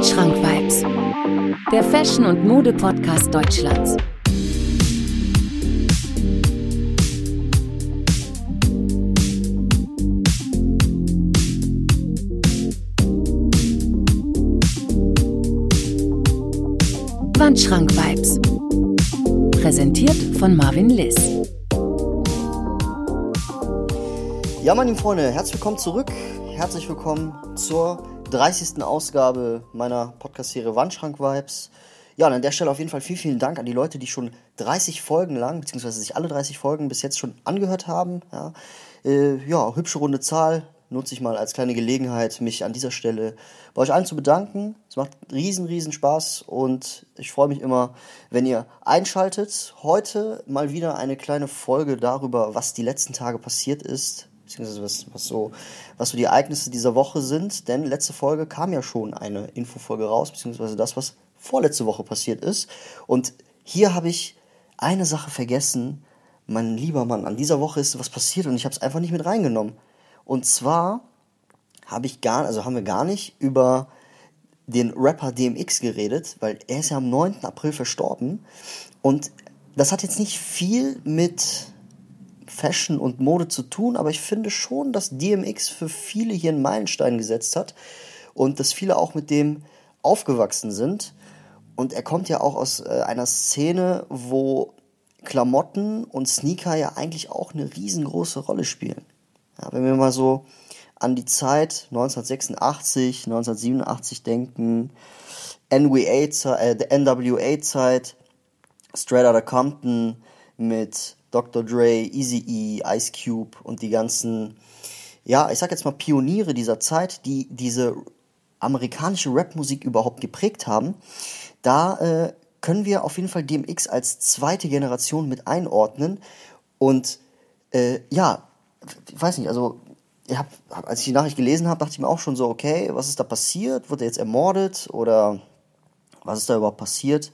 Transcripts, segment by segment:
Wandschrank Vibes, der Fashion- und Mode-Podcast Deutschlands. Wandschrank Vibes. Präsentiert von Marvin Liss. Ja, meine Freunde, herzlich willkommen zurück. Herzlich willkommen zur 30. Ausgabe meiner Podcast-Serie Wandschrank Vibes. Ja, und an der Stelle auf jeden Fall vielen, vielen Dank an die Leute, die schon 30 Folgen lang, beziehungsweise sich alle 30 Folgen bis jetzt schon angehört haben. Ja, äh, ja hübsche runde Zahl. Nutze ich mal als kleine Gelegenheit, mich an dieser Stelle bei euch allen zu bedanken. Es macht riesen, riesen Spaß und ich freue mich immer, wenn ihr einschaltet. Heute mal wieder eine kleine Folge darüber, was die letzten Tage passiert ist beziehungsweise was, was, so, was so die Ereignisse dieser Woche sind. Denn letzte Folge kam ja schon eine Infofolge raus, beziehungsweise das, was vorletzte Woche passiert ist. Und hier habe ich eine Sache vergessen. Mein lieber Mann, an dieser Woche ist was passiert und ich habe es einfach nicht mit reingenommen. Und zwar habe ich gar, also haben wir gar nicht über den Rapper DMX geredet, weil er ist ja am 9. April verstorben. Und das hat jetzt nicht viel mit Fashion und Mode zu tun, aber ich finde schon, dass DMX für viele hier einen Meilenstein gesetzt hat und dass viele auch mit dem aufgewachsen sind. Und er kommt ja auch aus äh, einer Szene, wo Klamotten und Sneaker ja eigentlich auch eine riesengroße Rolle spielen. Ja, wenn wir mal so an die Zeit 1986, 1987 denken, NWA, äh, NWA-Zeit, Straight Outta Compton mit Dr. Dre, Eazy-E, Ice Cube und die ganzen, ja, ich sag jetzt mal Pioniere dieser Zeit, die diese amerikanische Rapmusik überhaupt geprägt haben, da äh, können wir auf jeden Fall DMX als zweite Generation mit einordnen. Und äh, ja, ich weiß nicht, also ich hab, als ich die Nachricht gelesen habe, dachte ich mir auch schon so, okay, was ist da passiert? Wurde er jetzt ermordet oder was ist da überhaupt passiert?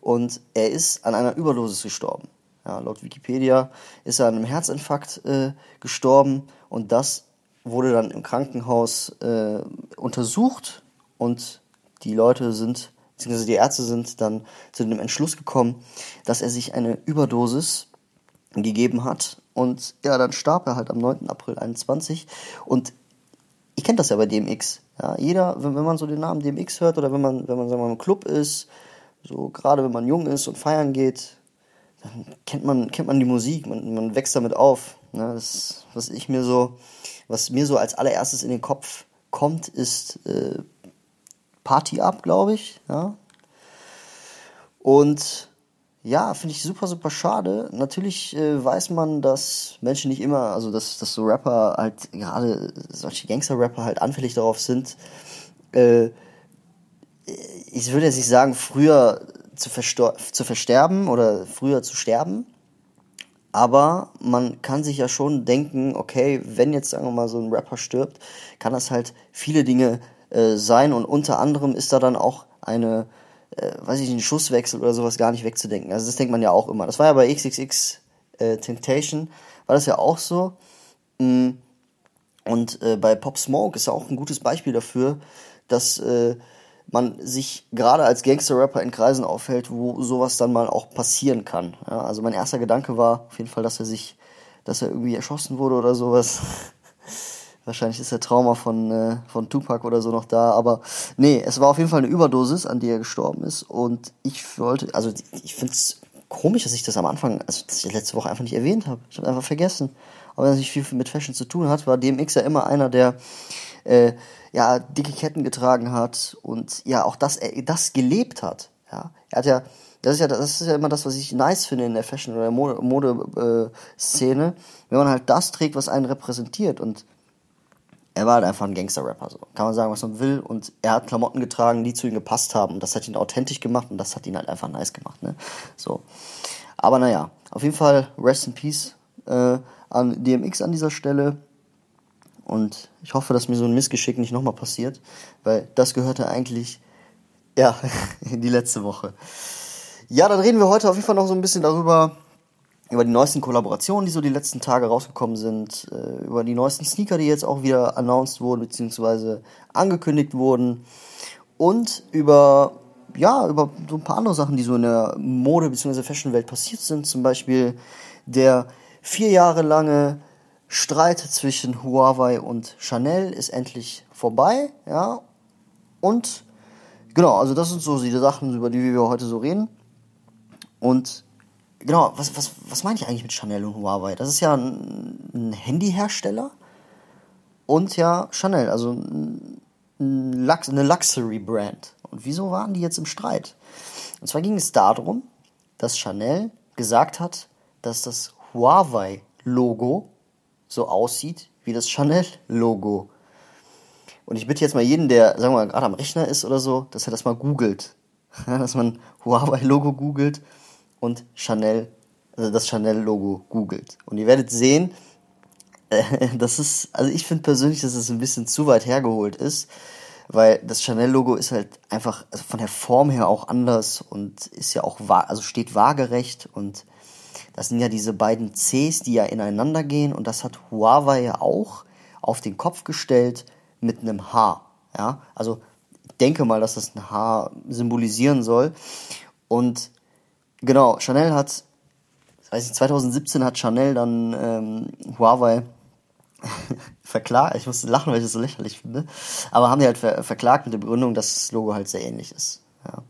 Und er ist an einer Überdosis gestorben. Ja, laut Wikipedia ist er an einem Herzinfarkt äh, gestorben und das wurde dann im Krankenhaus äh, untersucht und die Leute sind, beziehungsweise die Ärzte sind dann zu dem Entschluss gekommen, dass er sich eine Überdosis gegeben hat und ja, dann starb er halt am 9. April 21 und ich kenne das ja bei DMX. Ja, jeder, wenn, wenn man so den Namen DMX hört oder wenn man, wenn man sagen wir mal, im Club ist, so gerade wenn man jung ist und feiern geht, dann kennt man, kennt man die Musik, man, man wächst damit auf. Ne? Das, was ich mir so, was mir so als allererstes in den Kopf kommt, ist äh, Party Up, glaube ich. Ja? Und ja, finde ich super, super schade. Natürlich äh, weiß man, dass Menschen nicht immer, also dass, dass so Rapper halt, gerade solche Gangster-Rapper halt anfällig darauf sind. Äh, ich würde jetzt nicht sagen, früher zu, zu versterben oder früher zu sterben. Aber man kann sich ja schon denken, okay, wenn jetzt, sagen wir mal, so ein Rapper stirbt, kann das halt viele Dinge äh, sein und unter anderem ist da dann auch eine, äh, weiß ich nicht, ein Schusswechsel oder sowas gar nicht wegzudenken. Also das denkt man ja auch immer. Das war ja bei XXX äh, Temptation, war das ja auch so. Mm. Und äh, bei Pop Smoke ist ja auch ein gutes Beispiel dafür, dass äh, man sich gerade als Gangster-Rapper in Kreisen aufhält, wo sowas dann mal auch passieren kann. Ja, also mein erster Gedanke war auf jeden Fall, dass er sich, dass er irgendwie erschossen wurde oder sowas. Wahrscheinlich ist der Trauma von, äh, von Tupac oder so noch da, aber nee, es war auf jeden Fall eine Überdosis, an die er gestorben ist und ich wollte, also ich finde es komisch, dass ich das am Anfang, also dass ich letzte Woche einfach nicht erwähnt habe. Ich habe einfach vergessen. Aber wenn es nicht viel mit Fashion zu tun hat, war DMX ja immer einer, der äh, ja, dicke Ketten getragen hat und ja, auch das, er das gelebt hat. Ja, er hat ja, das ist ja, das ist ja immer das, was ich nice finde in der Fashion- oder Mode-Szene, Mode, äh, wenn man halt das trägt, was einen repräsentiert und er war halt einfach ein Gangster-Rapper, so. Kann man sagen, was man will. Und er hat Klamotten getragen, die zu ihm gepasst haben. Und das hat ihn authentisch gemacht und das hat ihn halt einfach nice gemacht, ne? So. Aber naja, auf jeden Fall, rest in peace äh, an DMX an dieser Stelle. Und ich hoffe, dass mir so ein Missgeschick nicht nochmal passiert, weil das gehörte eigentlich, ja, in die letzte Woche. Ja, dann reden wir heute auf jeden Fall noch so ein bisschen darüber, über die neuesten Kollaborationen, die so die letzten Tage rausgekommen sind, äh, über die neuesten Sneaker, die jetzt auch wieder announced wurden, beziehungsweise angekündigt wurden. und über, ja, über so ein paar andere Sachen, die so in der Mode- bzw. Fashion-Welt passiert sind. Zum Beispiel der vier Jahre lange Streit zwischen Huawei und Chanel ist endlich vorbei, ja. Und genau, also das sind so die Sachen, über die wir heute so reden. Und genau, was, was, was meine ich eigentlich mit Chanel und Huawei? Das ist ja ein, ein Handyhersteller und ja Chanel, also ein, Lux, eine Luxury-Brand. Und wieso waren die jetzt im Streit? Und zwar ging es darum, dass Chanel gesagt hat, dass das Huawei-Logo so aussieht wie das Chanel-Logo. Und ich bitte jetzt mal jeden, der, sagen wir mal, gerade am Rechner ist oder so, dass er das mal googelt. dass man Huawei-Logo googelt und Chanel, also das Chanel-Logo googelt. Und ihr werdet sehen, äh, das ist, also ich finde persönlich, dass es ein bisschen zu weit hergeholt ist, weil das Chanel-Logo ist halt einfach also von der Form her auch anders und ist ja auch, also steht waagerecht und das sind ja diese beiden Cs, die ja ineinander gehen und das hat Huawei ja auch auf den Kopf gestellt mit einem H. Ja, also ich denke mal, dass das ein H symbolisieren soll. Und genau, Chanel hat, weiß ich, 2017 hat Chanel dann ähm, Huawei verklagt. Ich musste lachen, weil ich das so lächerlich finde. Aber haben die halt ver verklagt mit der Begründung, dass das Logo halt sehr ähnlich ist. Ja.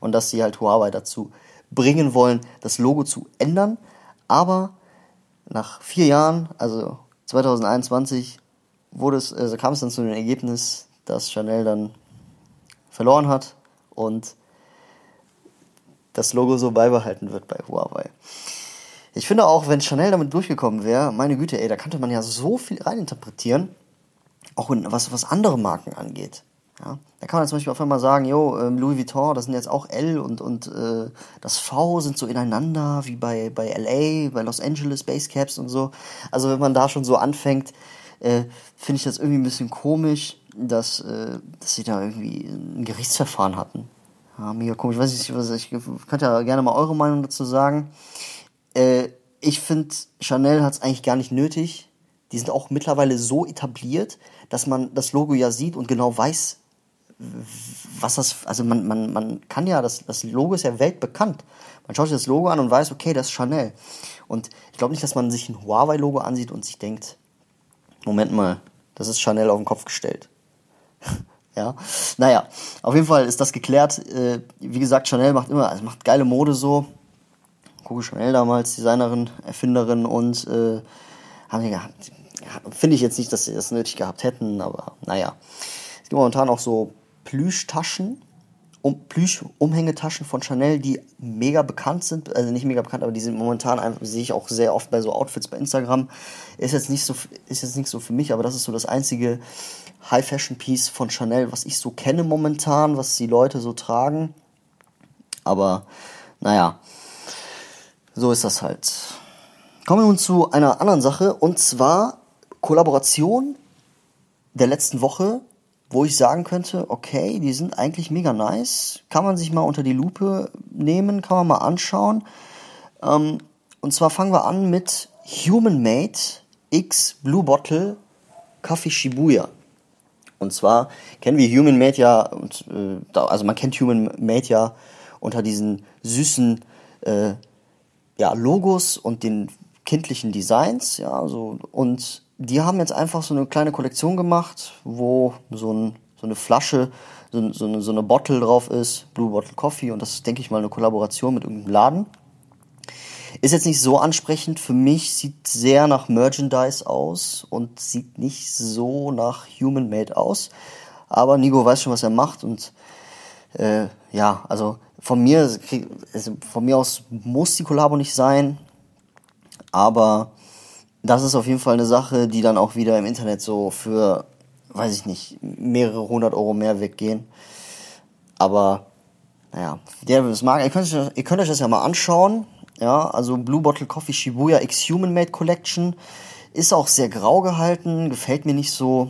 Und dass sie halt Huawei dazu bringen wollen, das Logo zu ändern. Aber nach vier Jahren, also 2021, wurde es, also kam es dann zu dem Ergebnis, dass Chanel dann verloren hat und das Logo so beibehalten wird bei Huawei. Ich finde auch, wenn Chanel damit durchgekommen wäre, meine Güte, ey, da könnte man ja so viel reininterpretieren, auch in, was, was andere Marken angeht. Ja, da kann man zum Beispiel auf einmal sagen, jo, ähm, Louis Vuitton, das sind jetzt auch L und, und äh, das V sind so ineinander, wie bei, bei LA, bei Los Angeles, Basecaps und so. Also wenn man da schon so anfängt, äh, finde ich das irgendwie ein bisschen komisch, dass, äh, dass sie da irgendwie ein Gerichtsverfahren hatten. Ja, mega komisch. Ich weiß nicht, was ich könnt ja gerne mal eure Meinung dazu sagen. Äh, ich finde, Chanel hat es eigentlich gar nicht nötig. Die sind auch mittlerweile so etabliert, dass man das Logo ja sieht und genau weiß, was das, also man, man, man kann ja, das, das Logo ist ja weltbekannt. Man schaut sich das Logo an und weiß, okay, das ist Chanel. Und ich glaube nicht, dass man sich ein Huawei-Logo ansieht und sich denkt, Moment mal, das ist Chanel auf den Kopf gestellt. ja, naja, auf jeden Fall ist das geklärt. Äh, wie gesagt, Chanel macht immer, also macht geile Mode so. Coco Chanel damals, Designerin, Erfinderin und äh, haben die gehabt. Finde ich jetzt nicht, dass sie das nötig gehabt hätten, aber naja. Es gibt momentan auch so Plüschtaschen, um, Plüsch-Umhängetaschen von Chanel, die mega bekannt sind, also nicht mega bekannt, aber die sind momentan einfach, sehe ich auch sehr oft bei so Outfits bei Instagram. Ist jetzt nicht so, ist jetzt nicht so für mich, aber das ist so das einzige High-Fashion-Piece von Chanel, was ich so kenne momentan, was die Leute so tragen. Aber, naja, so ist das halt. Kommen wir nun zu einer anderen Sache, und zwar Kollaboration der letzten Woche wo ich sagen könnte, okay, die sind eigentlich mega nice, kann man sich mal unter die Lupe nehmen, kann man mal anschauen. Ähm, und zwar fangen wir an mit Human Made X Blue Bottle Coffee Shibuya. Und zwar kennen wir Human Made ja, und, äh, also man kennt Human Made ja unter diesen süßen äh, ja, Logos und den kindlichen Designs, ja, so, und die haben jetzt einfach so eine kleine Kollektion gemacht, wo so, ein, so eine Flasche, so, so, eine, so eine Bottle drauf ist, Blue Bottle Coffee, und das ist, denke ich mal, eine Kollaboration mit irgendeinem Laden. Ist jetzt nicht so ansprechend. Für mich sieht sehr nach Merchandise aus und sieht nicht so nach Human Made aus. Aber Nigo weiß schon, was er macht und äh, ja, also von mir, also von mir aus muss die Kollabo nicht sein, aber das ist auf jeden Fall eine Sache, die dann auch wieder im Internet so für, weiß ich nicht, mehrere hundert Euro mehr weggehen. Aber, naja, der das mag, ihr könnt, ihr könnt euch das ja mal anschauen. Ja, also Blue Bottle Coffee Shibuya X Human Made Collection ist auch sehr grau gehalten, gefällt mir nicht so,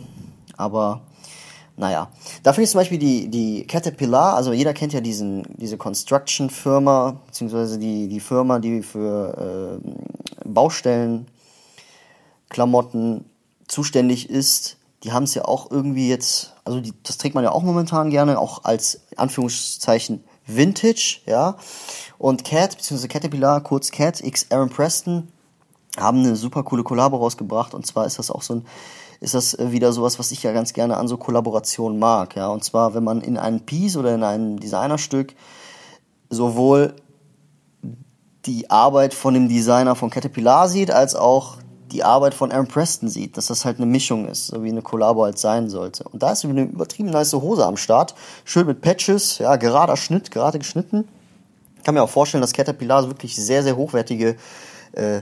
aber naja. Da finde ich zum Beispiel die, die Caterpillar, also jeder kennt ja diesen, diese Construction-Firma, beziehungsweise die, die Firma, die für äh, Baustellen Klamotten zuständig ist. die haben es ja auch irgendwie jetzt, also die, das trägt man ja auch momentan gerne, auch als Anführungszeichen Vintage, ja. Und Cat, beziehungsweise Caterpillar, kurz Cat, X Aaron Preston, haben eine super coole Kollabo rausgebracht. Und zwar ist das auch so ein, ist das wieder sowas, was ich ja ganz gerne an so Kollaborationen mag, ja. Und zwar, wenn man in einem Piece oder in einem Designerstück sowohl die Arbeit von dem Designer von Caterpillar sieht, als auch die Arbeit von Aaron Preston sieht, dass das halt eine Mischung ist, so wie eine Kollabo halt sein sollte. Und da ist eine übertrieben nice Hose am Start, schön mit Patches, ja, gerader Schnitt, gerade geschnitten. Ich kann mir auch vorstellen, dass Caterpillar wirklich sehr, sehr hochwertige äh, äh,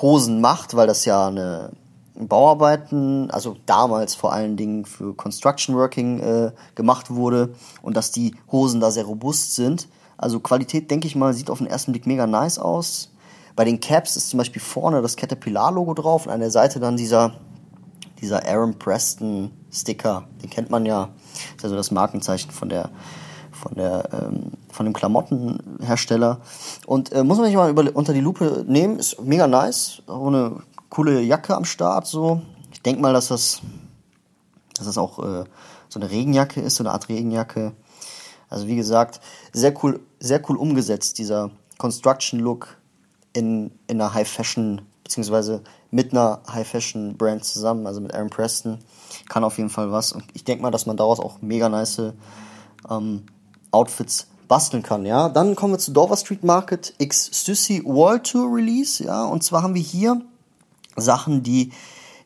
Hosen macht, weil das ja eine Bauarbeiten, also damals vor allen Dingen für Construction Working äh, gemacht wurde und dass die Hosen da sehr robust sind. Also Qualität, denke ich mal, sieht auf den ersten Blick mega nice aus. Bei den Caps ist zum Beispiel vorne das Caterpillar-Logo drauf und an der Seite dann dieser, dieser Aaron Preston Sticker. Den kennt man ja. Das ist also das Markenzeichen von der, von der, ähm, von dem Klamottenhersteller. Und äh, muss man sich mal über, unter die Lupe nehmen. Ist mega nice. Auch eine coole Jacke am Start, so. Ich denke mal, dass das, dass das auch äh, so eine Regenjacke ist, so eine Art Regenjacke. Also wie gesagt, sehr cool, sehr cool umgesetzt, dieser Construction-Look in, in einer High-Fashion, beziehungsweise mit einer High-Fashion-Brand zusammen, also mit Aaron Preston. Kann auf jeden Fall was. Und ich denke mal, dass man daraus auch mega nice ähm, Outfits basteln kann, ja. Dann kommen wir zu Dover Street Market X Stussy World Tour Release, ja. Und zwar haben wir hier Sachen, die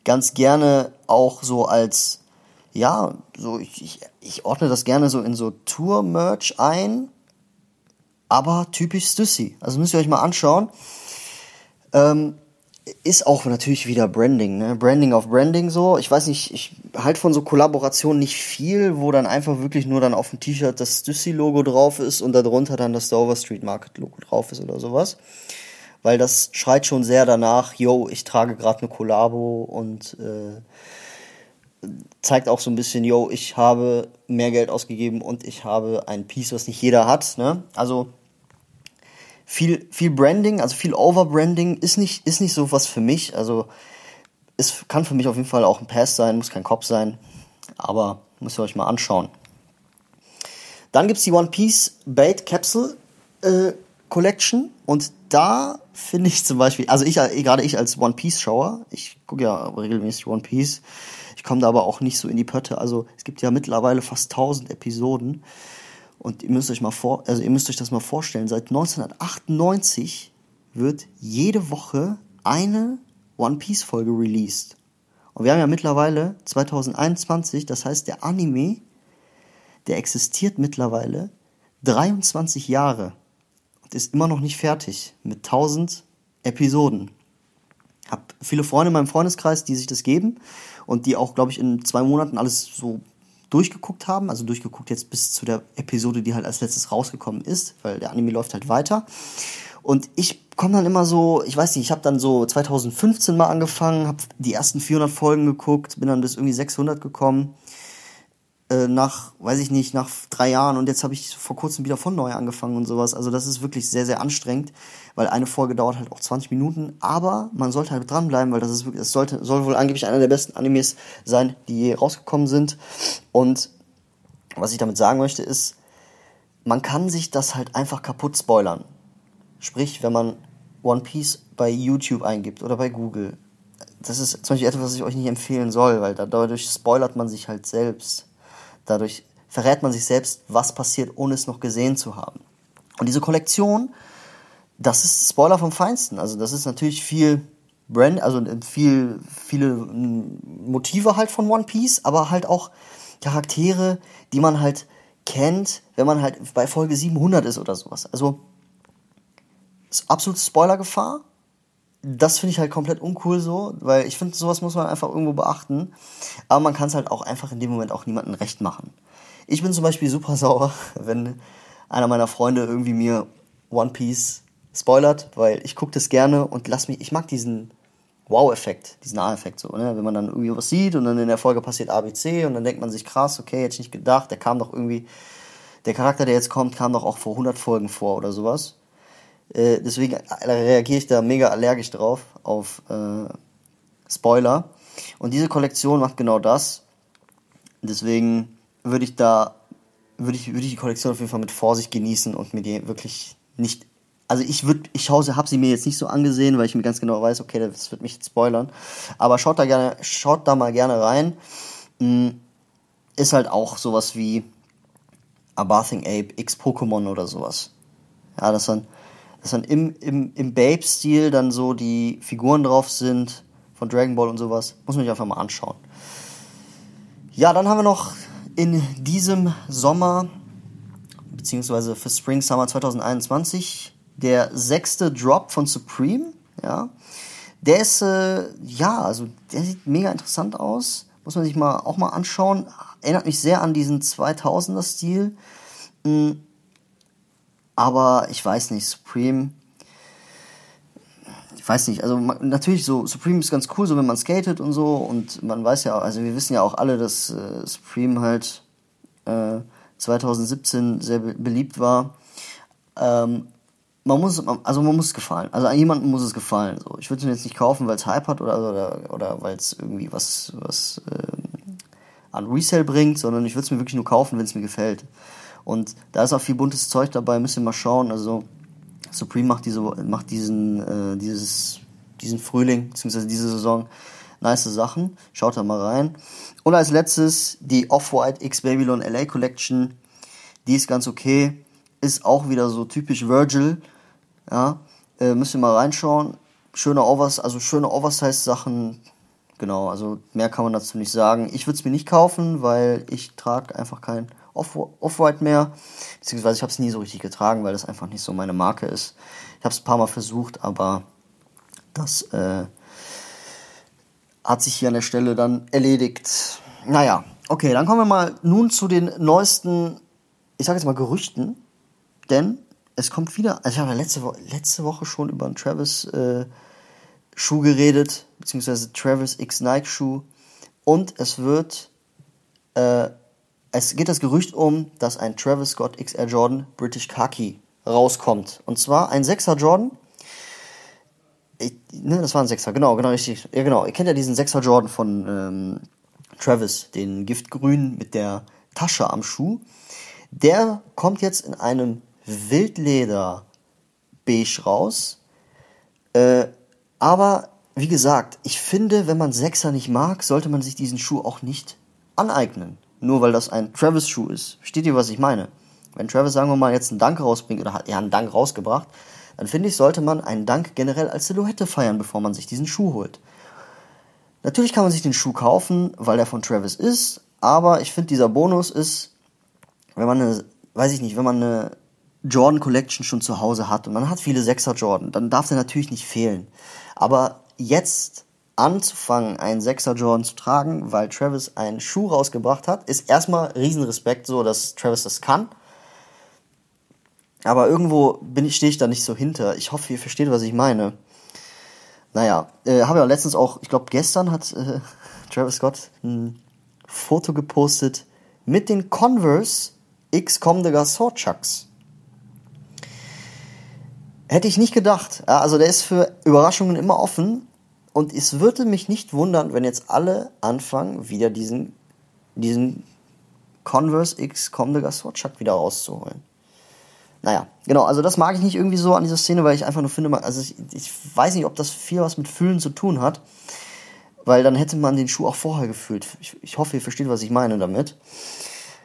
ganz gerne auch so als, ja, so, ich, ich, ich ordne das gerne so in so Tour-Merch ein, aber typisch Stussy. Also müsst ihr euch mal anschauen. Ähm, ist auch natürlich wieder Branding, ne? Branding auf Branding so. Ich weiß nicht, ich halte von so Kollaborationen nicht viel, wo dann einfach wirklich nur dann auf dem T-Shirt das Stussy-Logo drauf ist und darunter dann das Dover Street Market-Logo drauf ist oder sowas. Weil das schreit schon sehr danach, yo, ich trage gerade eine Kollabo und äh, zeigt auch so ein bisschen, yo, ich habe mehr Geld ausgegeben und ich habe ein Piece, was nicht jeder hat. Ne? Also viel, viel Branding, also viel Overbranding ist nicht, ist nicht so was für mich. Also es kann für mich auf jeden Fall auch ein Pass sein, muss kein Kopf sein. Aber müsst ihr euch mal anschauen. Dann gibt es die One Piece Bait Capsule äh, Collection und da finde ich zum Beispiel, also ich äh, gerade ich als One Piece Schauer, ich gucke ja regelmäßig One Piece, ich komme da aber auch nicht so in die Pötte. Also es gibt ja mittlerweile fast 1000 Episoden und ihr müsst euch mal vor, also ihr müsst euch das mal vorstellen, seit 1998 wird jede Woche eine One Piece Folge released. Und wir haben ja mittlerweile 2021, das heißt der Anime, der existiert mittlerweile 23 Jahre und ist immer noch nicht fertig mit 1000 Episoden. Hab viele Freunde in meinem Freundeskreis, die sich das geben und die auch, glaube ich, in zwei Monaten alles so durchgeguckt haben, also durchgeguckt jetzt bis zu der Episode, die halt als letztes rausgekommen ist, weil der Anime läuft halt weiter. Und ich komme dann immer so, ich weiß nicht, ich habe dann so 2015 mal angefangen, habe die ersten 400 Folgen geguckt, bin dann bis irgendwie 600 gekommen äh, nach, weiß ich nicht, nach drei Jahren und jetzt habe ich vor kurzem wieder von neu angefangen und sowas. Also das ist wirklich sehr, sehr anstrengend, weil eine Folge dauert halt auch 20 Minuten, aber man sollte halt dranbleiben, weil das ist wirklich, es sollte, soll wohl angeblich einer der besten Animes sein, die je rausgekommen sind. Und was ich damit sagen möchte ist, man kann sich das halt einfach kaputt spoilern. Sprich, wenn man One Piece bei YouTube eingibt oder bei Google. Das ist zum Beispiel etwas, was ich euch nicht empfehlen soll, weil dadurch spoilert man sich halt selbst. Dadurch verrät man sich selbst, was passiert, ohne es noch gesehen zu haben. Und diese Kollektion, das ist Spoiler vom Feinsten. Also das ist natürlich viel Brand, also viel, viele Motive halt von One Piece, aber halt auch Charaktere, die man halt kennt, wenn man halt bei Folge 700 ist oder sowas. Also ist absolute Spoilergefahr. Das finde ich halt komplett uncool so, weil ich finde, sowas muss man einfach irgendwo beachten. Aber man kann es halt auch einfach in dem Moment auch niemandem recht machen. Ich bin zum Beispiel super sauer, wenn einer meiner Freunde irgendwie mir One Piece spoilert, weil ich gucke das gerne und lass mich, ich mag diesen Wow-Effekt, diesen A-Effekt so, ne? Wenn man dann irgendwie was sieht und dann in der Folge passiert ABC und dann denkt man sich, krass, okay, hätte ich nicht gedacht, der kam doch irgendwie, der Charakter, der jetzt kommt, kam doch auch vor 100 Folgen vor oder sowas. Äh, deswegen reagiere ich da mega allergisch drauf, auf äh, Spoiler. Und diese Kollektion macht genau das. Deswegen würde ich da, würde ich, würde ich die Kollektion auf jeden Fall mit Vorsicht genießen und mir die wirklich nicht also ich würde, ich habe sie mir jetzt nicht so angesehen, weil ich mir ganz genau weiß, okay, das wird mich jetzt spoilern. Aber schaut da gerne, schaut da mal gerne rein. Hm, ist halt auch sowas wie A Bathing Ape X Pokémon oder sowas. Ja, dass dann, dass dann im, im, im Babe-Stil dann so die Figuren drauf sind von Dragon Ball und sowas. Muss man sich einfach mal anschauen. Ja, dann haben wir noch in diesem Sommer, beziehungsweise für Spring Summer 2021, der sechste Drop von Supreme, ja. Der ist, äh, ja, also der sieht mega interessant aus. Muss man sich mal auch mal anschauen. Erinnert mich sehr an diesen 2000er-Stil. Mhm. Aber ich weiß nicht, Supreme. Ich weiß nicht, also man, natürlich so, Supreme ist ganz cool, so wenn man skatet und so. Und man weiß ja, also wir wissen ja auch alle, dass äh, Supreme halt äh, 2017 sehr be beliebt war. Ähm, man muss, also man muss es gefallen. Also jemandem muss es gefallen. So. Ich würde es mir jetzt nicht kaufen, weil es Hype hat oder, oder, oder weil es irgendwie was, was ähm, an Resale bringt, sondern ich würde es mir wirklich nur kaufen, wenn es mir gefällt. Und da ist auch viel buntes Zeug dabei, müsst ihr mal schauen. Also Supreme macht diese, macht diesen, äh, dieses, diesen Frühling, beziehungsweise diese Saison nice Sachen. Schaut da mal rein. Und als letztes die Off-White X Babylon LA Collection. Die ist ganz okay ist auch wieder so typisch Virgil. Ja, äh, müsst ihr mal reinschauen. Schöne Overs, also schöne Oversize-Sachen. Genau, also mehr kann man dazu nicht sagen. Ich würde es mir nicht kaufen, weil ich trage einfach kein Off-White mehr. Beziehungsweise ich habe es nie so richtig getragen, weil das einfach nicht so meine Marke ist. Ich habe es ein paar Mal versucht, aber das äh, hat sich hier an der Stelle dann erledigt. Naja, okay, dann kommen wir mal nun zu den neuesten, ich sage jetzt mal Gerüchten, denn es kommt wieder, also ich habe letzte, Wo letzte Woche schon über einen Travis äh, Schuh geredet, beziehungsweise Travis X Nike Schuh. Und es wird, äh, es geht das Gerücht um, dass ein Travis Scott XR Jordan British Khaki rauskommt. Und zwar ein 6er Jordan. Ich, ne, das war ein 6er, genau, genau, richtig. Ja, genau. Ihr kennt ja diesen 6er Jordan von ähm, Travis, den Giftgrün mit der Tasche am Schuh. Der kommt jetzt in einem Wildleder beige raus. Äh, aber wie gesagt, ich finde, wenn man Sechser nicht mag, sollte man sich diesen Schuh auch nicht aneignen. Nur weil das ein Travis-Schuh ist. Versteht ihr, was ich meine? Wenn Travis, sagen wir mal, jetzt einen Dank rausbringt oder hat er einen Dank rausgebracht, dann finde ich, sollte man einen Dank generell als Silhouette feiern, bevor man sich diesen Schuh holt. Natürlich kann man sich den Schuh kaufen, weil er von Travis ist, aber ich finde, dieser Bonus ist, wenn man eine, weiß ich nicht, wenn man eine Jordan Collection schon zu Hause hat und man hat viele Sechser Jordan, dann darf der natürlich nicht fehlen. Aber jetzt anzufangen, einen Sechser Jordan zu tragen, weil Travis einen Schuh rausgebracht hat, ist erstmal Riesenrespekt, so dass Travis das kann. Aber irgendwo ich, stehe ich da nicht so hinter. Ich hoffe, ihr versteht, was ich meine. Naja, äh, habe ja letztens auch, ich glaube gestern hat äh, Travis Scott ein Foto gepostet mit den Converse X Comme de Garçon Chucks. Hätte ich nicht gedacht. Also der ist für Überraschungen immer offen. Und es würde mich nicht wundern, wenn jetzt alle anfangen, wieder diesen, diesen Converse X Comme de Gaswatchuck wieder rauszuholen. Naja, genau, also das mag ich nicht irgendwie so an dieser Szene, weil ich einfach nur finde, also ich, ich weiß nicht, ob das viel was mit Fühlen zu tun hat, weil dann hätte man den Schuh auch vorher gefühlt. Ich, ich hoffe, ihr versteht, was ich meine damit.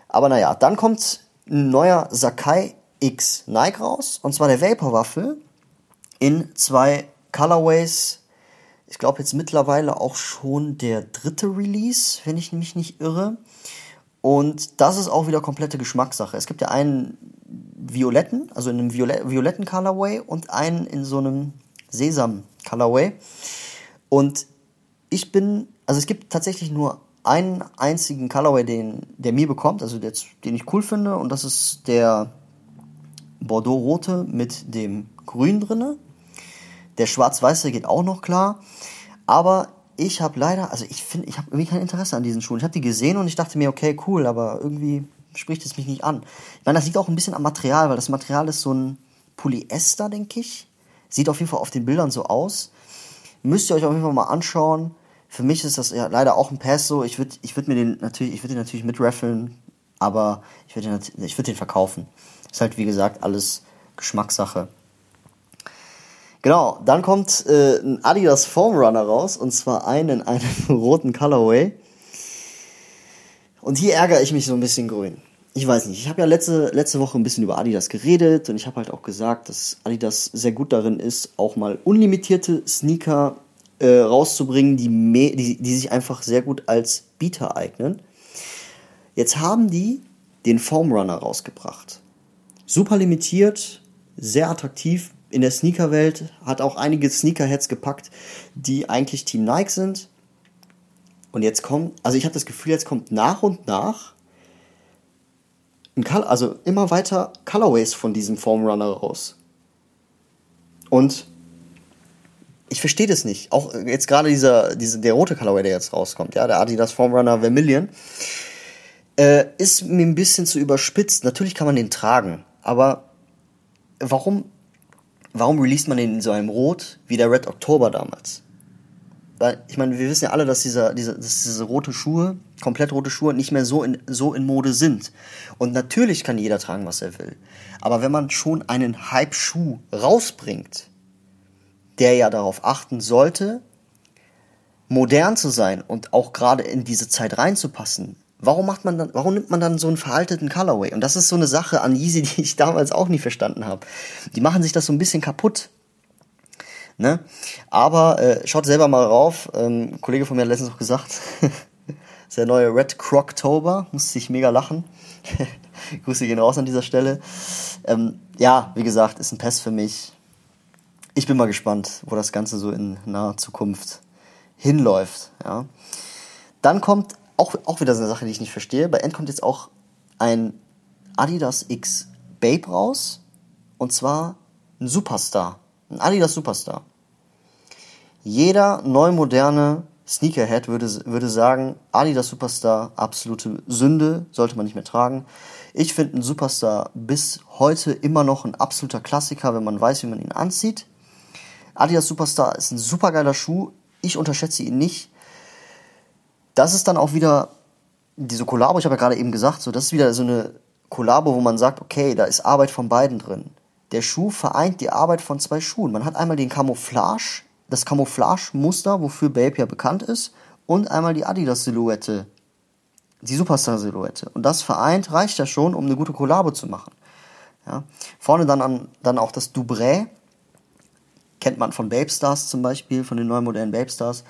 Aber naja, dann kommt ein neuer Sakai X Nike raus, und zwar der Vapor Waffel in zwei Colorways. Ich glaube jetzt mittlerweile auch schon der dritte Release, wenn ich mich nicht irre. Und das ist auch wieder komplette Geschmackssache. Es gibt ja einen violetten, also in einem Violet violetten Colorway und einen in so einem Sesam Colorway. Und ich bin, also es gibt tatsächlich nur einen einzigen Colorway, den der mir bekommt, also der, den ich cool finde, und das ist der Bordeaux-Rote mit dem Grün drinne. Der Schwarz-Weiße geht auch noch klar. Aber ich habe leider, also ich finde, ich habe irgendwie kein Interesse an diesen Schuhen. Ich habe die gesehen und ich dachte mir, okay, cool, aber irgendwie spricht es mich nicht an. Ich meine, das liegt auch ein bisschen am Material, weil das Material ist so ein Polyester, denke ich. Sieht auf jeden Fall auf den Bildern so aus. Müsst ihr euch auf jeden Fall mal anschauen. für mich ist das ja leider auch ein Pass so. Ich würde ich würd mir den natürlich, ich würde den natürlich mitraffeln, aber ich würde den, würd den verkaufen. Ist halt wie gesagt alles Geschmackssache. Genau, dann kommt äh, ein Adidas Foam Runner raus und zwar einen in einem roten Colorway. Und hier ärgere ich mich so ein bisschen grün. Ich weiß nicht, ich habe ja letzte, letzte Woche ein bisschen über Adidas geredet und ich habe halt auch gesagt, dass Adidas sehr gut darin ist, auch mal unlimitierte Sneaker äh, rauszubringen, die, die, die sich einfach sehr gut als Bieter eignen. Jetzt haben die den Foam Runner rausgebracht. Super limitiert, sehr attraktiv in der Sneakerwelt, hat auch einige Sneakerheads gepackt, die eigentlich Team Nike sind. Und jetzt kommt, also ich habe das Gefühl, jetzt kommt nach und nach also immer weiter Colorways von diesem Foam Runner raus. Und ich verstehe das nicht. Auch jetzt gerade dieser, dieser, der rote Colorway, der jetzt rauskommt, ja, der Adidas Foam Runner Vermilion, äh, ist mir ein bisschen zu überspitzt. Natürlich kann man den tragen, aber warum, warum released man den in so einem Rot wie der Red October damals? Weil, ich meine, wir wissen ja alle, dass, dieser, diese, dass diese rote Schuhe, komplett rote Schuhe, nicht mehr so in, so in Mode sind. Und natürlich kann jeder tragen, was er will. Aber wenn man schon einen Hype-Schuh rausbringt, der ja darauf achten sollte, modern zu sein und auch gerade in diese Zeit reinzupassen, warum macht man dann, warum nimmt man dann so einen veralteten Colorway? Und das ist so eine Sache an Yeezy, die ich damals auch nie verstanden habe. Die machen sich das so ein bisschen kaputt. Ne? Aber äh, schaut selber mal rauf. Ähm, ein Kollege von mir hat letztens auch gesagt, ist der neue Red Croctober, musste ich mega lachen. Grüße gehen raus an dieser Stelle. Ähm, ja, wie gesagt, ist ein Pest für mich ich bin mal gespannt, wo das Ganze so in naher Zukunft hinläuft. Ja. Dann kommt auch, auch wieder so eine Sache, die ich nicht verstehe. Bei End kommt jetzt auch ein Adidas X Babe raus. Und zwar ein Superstar. Ein Adidas Superstar. Jeder neu moderne Sneakerhead würde, würde sagen, Adidas Superstar, absolute Sünde, sollte man nicht mehr tragen. Ich finde einen Superstar bis heute immer noch ein absoluter Klassiker, wenn man weiß, wie man ihn anzieht. Adidas Superstar ist ein super geiler Schuh. Ich unterschätze ihn nicht. Das ist dann auch wieder diese Kollabo, ich habe ja gerade eben gesagt, so das ist wieder so eine Kollabo, wo man sagt, okay, da ist Arbeit von beiden drin. Der Schuh vereint die Arbeit von zwei Schuhen. Man hat einmal den Camouflage, das Camouflage-Muster, wofür Babe ja bekannt ist, und einmal die Adidas-Silhouette, die Superstar-Silhouette. Und das vereint reicht ja schon, um eine gute Kollabo zu machen. Ja. Vorne dann, an, dann auch das Dubré, Kennt man von Babestars zum Beispiel, von den neuen modernen Babestars.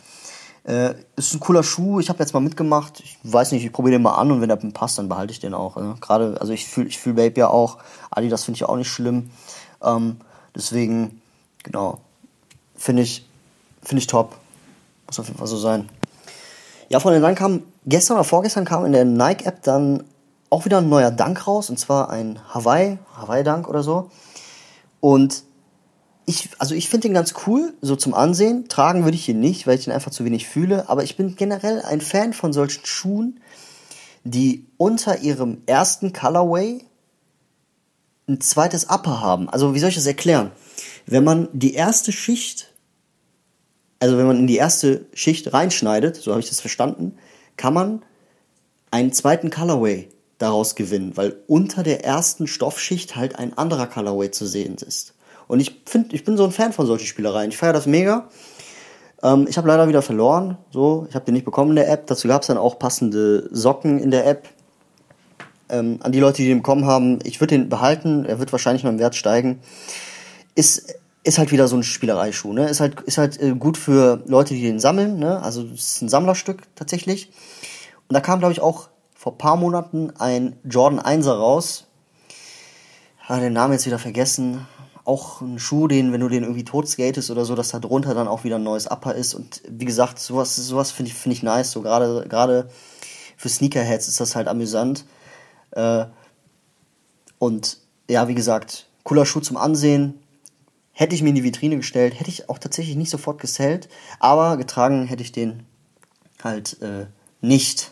Äh, ist ein cooler Schuh, ich habe jetzt mal mitgemacht. Ich weiß nicht, ich probiere den mal an und wenn der passt, dann behalte ich den auch. Ne? Gerade, also ich fühle ich fühl Babe ja auch. Adidas finde ich auch nicht schlimm. Ähm, deswegen, genau, finde ich, finde ich top. Muss auf jeden Fall so sein. Ja, den dann kam, gestern oder vorgestern kam in der Nike-App dann auch wieder ein neuer Dank raus, und zwar ein Hawaii, Hawaii-Dank oder so. Und ich, also ich finde den ganz cool, so zum Ansehen. Tragen würde ich ihn nicht, weil ich ihn einfach zu wenig fühle. Aber ich bin generell ein Fan von solchen Schuhen, die unter ihrem ersten Colorway ein zweites Upper haben. Also wie soll ich das erklären? Wenn man die erste Schicht, also wenn man in die erste Schicht reinschneidet, so habe ich das verstanden, kann man einen zweiten Colorway daraus gewinnen, weil unter der ersten Stoffschicht halt ein anderer Colorway zu sehen ist. Und ich finde, ich bin so ein Fan von solchen Spielereien. Ich feiere das mega. Ähm, ich habe leider wieder verloren. So, ich habe den nicht bekommen in der App. Dazu gab es dann auch passende Socken in der App. Ähm, an die Leute, die den bekommen haben, ich würde den behalten. Er wird wahrscheinlich im Wert steigen. Ist ist halt wieder so ein Spielereischuh, ne? Ist halt, ist halt äh, gut für Leute, die den sammeln, ne? Also es ist ein Sammlerstück tatsächlich. Und da kam, glaube ich, auch vor paar Monaten ein Jordan 1er raus. Ah, den Namen jetzt wieder vergessen auch ein Schuh, den, wenn du den irgendwie tot skatest oder so, dass da drunter dann auch wieder ein neues Upper ist. Und wie gesagt, sowas, sowas finde ich, finde ich nice. So gerade, gerade für Sneakerheads ist das halt amüsant. Äh, und ja, wie gesagt, cooler Schuh zum Ansehen. Hätte ich mir in die Vitrine gestellt, hätte ich auch tatsächlich nicht sofort gesellt, aber getragen hätte ich den halt äh, nicht.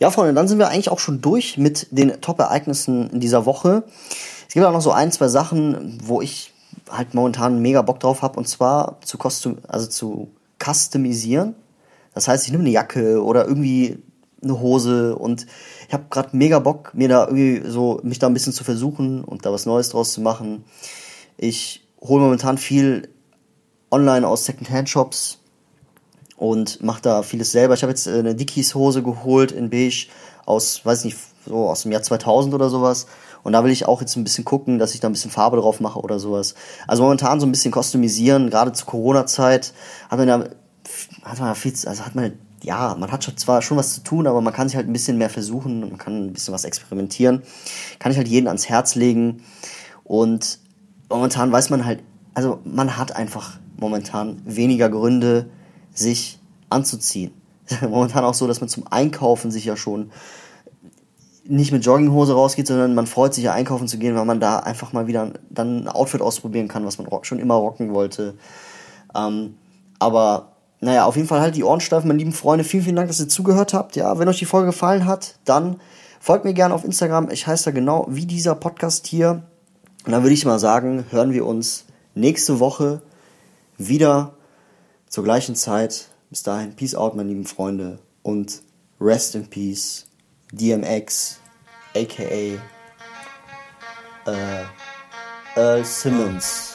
Ja, Freunde, dann sind wir eigentlich auch schon durch mit den Top-Ereignissen in dieser Woche. Gibt auch noch so ein, zwei Sachen, wo ich halt momentan mega Bock drauf habe und zwar zu Kostüm, also zu customisieren. Das heißt, ich nehme eine Jacke oder irgendwie eine Hose und ich habe gerade mega Bock, mir da irgendwie so mich da ein bisschen zu versuchen und da was Neues draus zu machen. Ich hole momentan viel online aus Secondhand-Shops und mache da vieles selber. Ich habe jetzt äh, eine Dickies-Hose geholt in beige aus, weiß nicht, so aus dem Jahr 2000 oder sowas. Und da will ich auch jetzt ein bisschen gucken, dass ich da ein bisschen Farbe drauf mache oder sowas. Also momentan so ein bisschen customisieren, gerade zur Corona-Zeit hat man ja, hat man ja viel, also hat man ja, man hat schon zwar schon was zu tun, aber man kann sich halt ein bisschen mehr versuchen und man kann ein bisschen was experimentieren. Kann ich halt jeden ans Herz legen. Und momentan weiß man halt, also man hat einfach momentan weniger Gründe, sich anzuziehen. momentan auch so, dass man zum Einkaufen sich ja schon nicht mit Jogginghose rausgeht, sondern man freut sich ja einkaufen zu gehen, weil man da einfach mal wieder dann ein Outfit ausprobieren kann, was man schon immer rocken wollte. Ähm, aber naja, auf jeden Fall halt die Ohren steif, meine lieben Freunde. Vielen, vielen Dank, dass ihr zugehört habt. Ja, wenn euch die Folge gefallen hat, dann folgt mir gerne auf Instagram. Ich heiße da genau wie dieser Podcast hier. Und dann würde ich mal sagen, hören wir uns nächste Woche wieder zur gleichen Zeit. Bis dahin, Peace out, meine lieben Freunde. Und Rest in Peace, DMX, aka äh, uh, Earl uh, Simmons.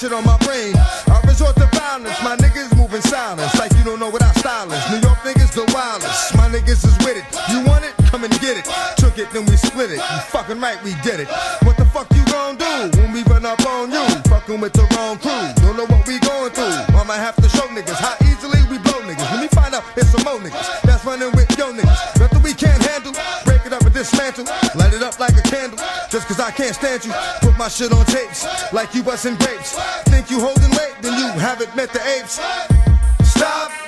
Shit on my brain. I resort to violence, my niggas moving silence. Like you don't know what our style is. New York niggas the wildest. My niggas is with it. You want it? Come and get it. Took it, then we split it. You fucking right, we did it. What the fuck you gon' do when we run up on you? Fucking with the wrong you. Put my shit on tapes like you bustin' grapes. Think you holding weight, then you haven't met the apes. Stop